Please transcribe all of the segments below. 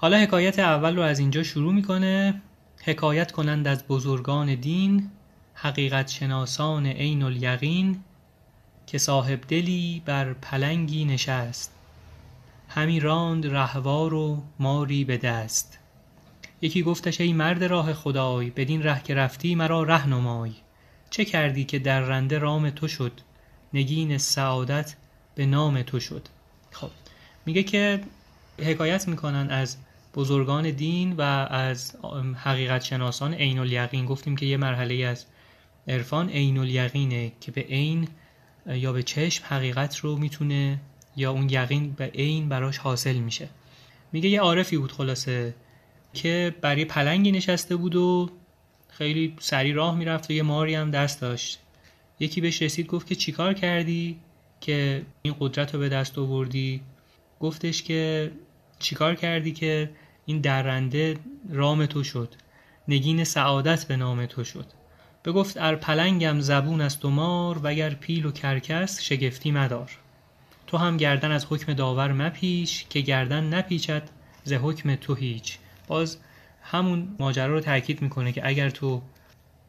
حالا حکایت اول رو از اینجا شروع می‌کنه. حکایت کنند از بزرگان دین حقیقت شناسان عین الیقین که صاحبدلی بر پلنگی نشست. همی راند رهوار و ماری به دست. یکی گفتش ای مرد راه خدای بدین ره که رفتی مرا ره نمای. چه کردی که درنده رام تو شد؟ نگین سعادت به نام تو شد. خب میگه که حکایت می‌کنن از بزرگان دین و از حقیقت شناسان عین الیقین. گفتیم که یه مرحله از عرفان عین الیقینه که به عین یا به چشم حقیقت رو می‌تونه یا اون یقین به عین براش حاصل میشه. میگه یه عارفی بود خلاصه که برای پلنگی نشسته بود و خیلی سری راه می‌رفت و یه ماری هم دست داشت. یکی بهش رسید گفت که چیکار کردی که این قدرت رو به دست آوردی؟ گفتش که چیکار کردی که این درنده رام تو شد؟ نگین سعادت به نام تو شد. بگفت ار پلنگم زبون است و مار وگر پیل و کرکس شگفتی مدار. تو هم گردن از حکم داور مپیش که گردن نپیچد ز حکم تو هیچ. باز همون ماجرا رو تاکید می‌کنه که اگر تو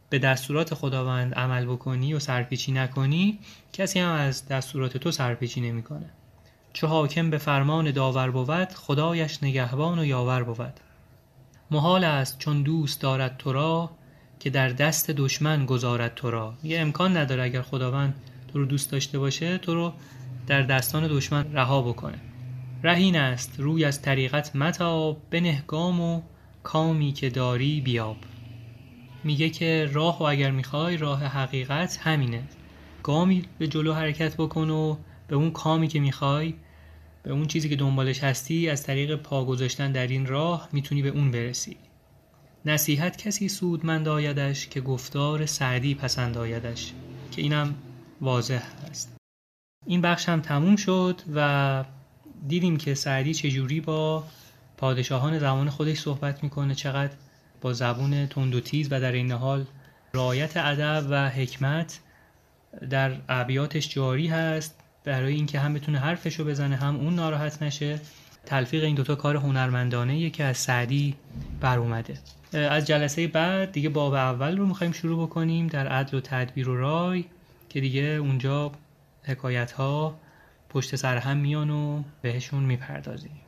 به دستورات خداوند عمل بکنی و سرپیچی نکنی کسی هم از دستورات تو سرپیچی نمی‌کنه. چو حاکم به فرمان داور بود خدایش نگهبان و یاور بود. محال است چون دوست دارد تو را که در دست دشمن گذارد تو را. یه امکان نداره اگر خداوند تو رو دوست داشته باشه تو رو در دستان دشمن رها بکنه. رهین است روی از طریقت متاب بنه گام و کامی که داری بیاب. میگه که راه و اگر می‌خوای راه حقیقت همینه. گامی به جلو حرکت بکن و به اون کامی که می‌خوای به اون چیزی که دنبالش هستی از طریق پا گذاشتن در این راه می‌تونی به اون برسی. نصیحت کسی سودمند آیدش که گفتار سعدی پسند آیدش که اینم واضح است. این بخش هم تموم شد و دیدیم که سعدی چجوری با پادشاهان زمان خودش صحبت می‌کنه چقدر با زبون تند و تیز و در این حال رایت ادب و حکمت در ابیاتش جاری هست. برای اینکه هم بتونه حرفشو بزنه هم اون ناراحت نشه. تلفیق این دوتا کار هنرمندانه که از سعدی بر اومده. از جلسه بعد دیگه باب اول رو می‌خوایم شروع بکنیم در عدل و تدبیر و رای که دیگه اونجا حکایت ها پشت سر هم میان و بهشون می‌پردازیم.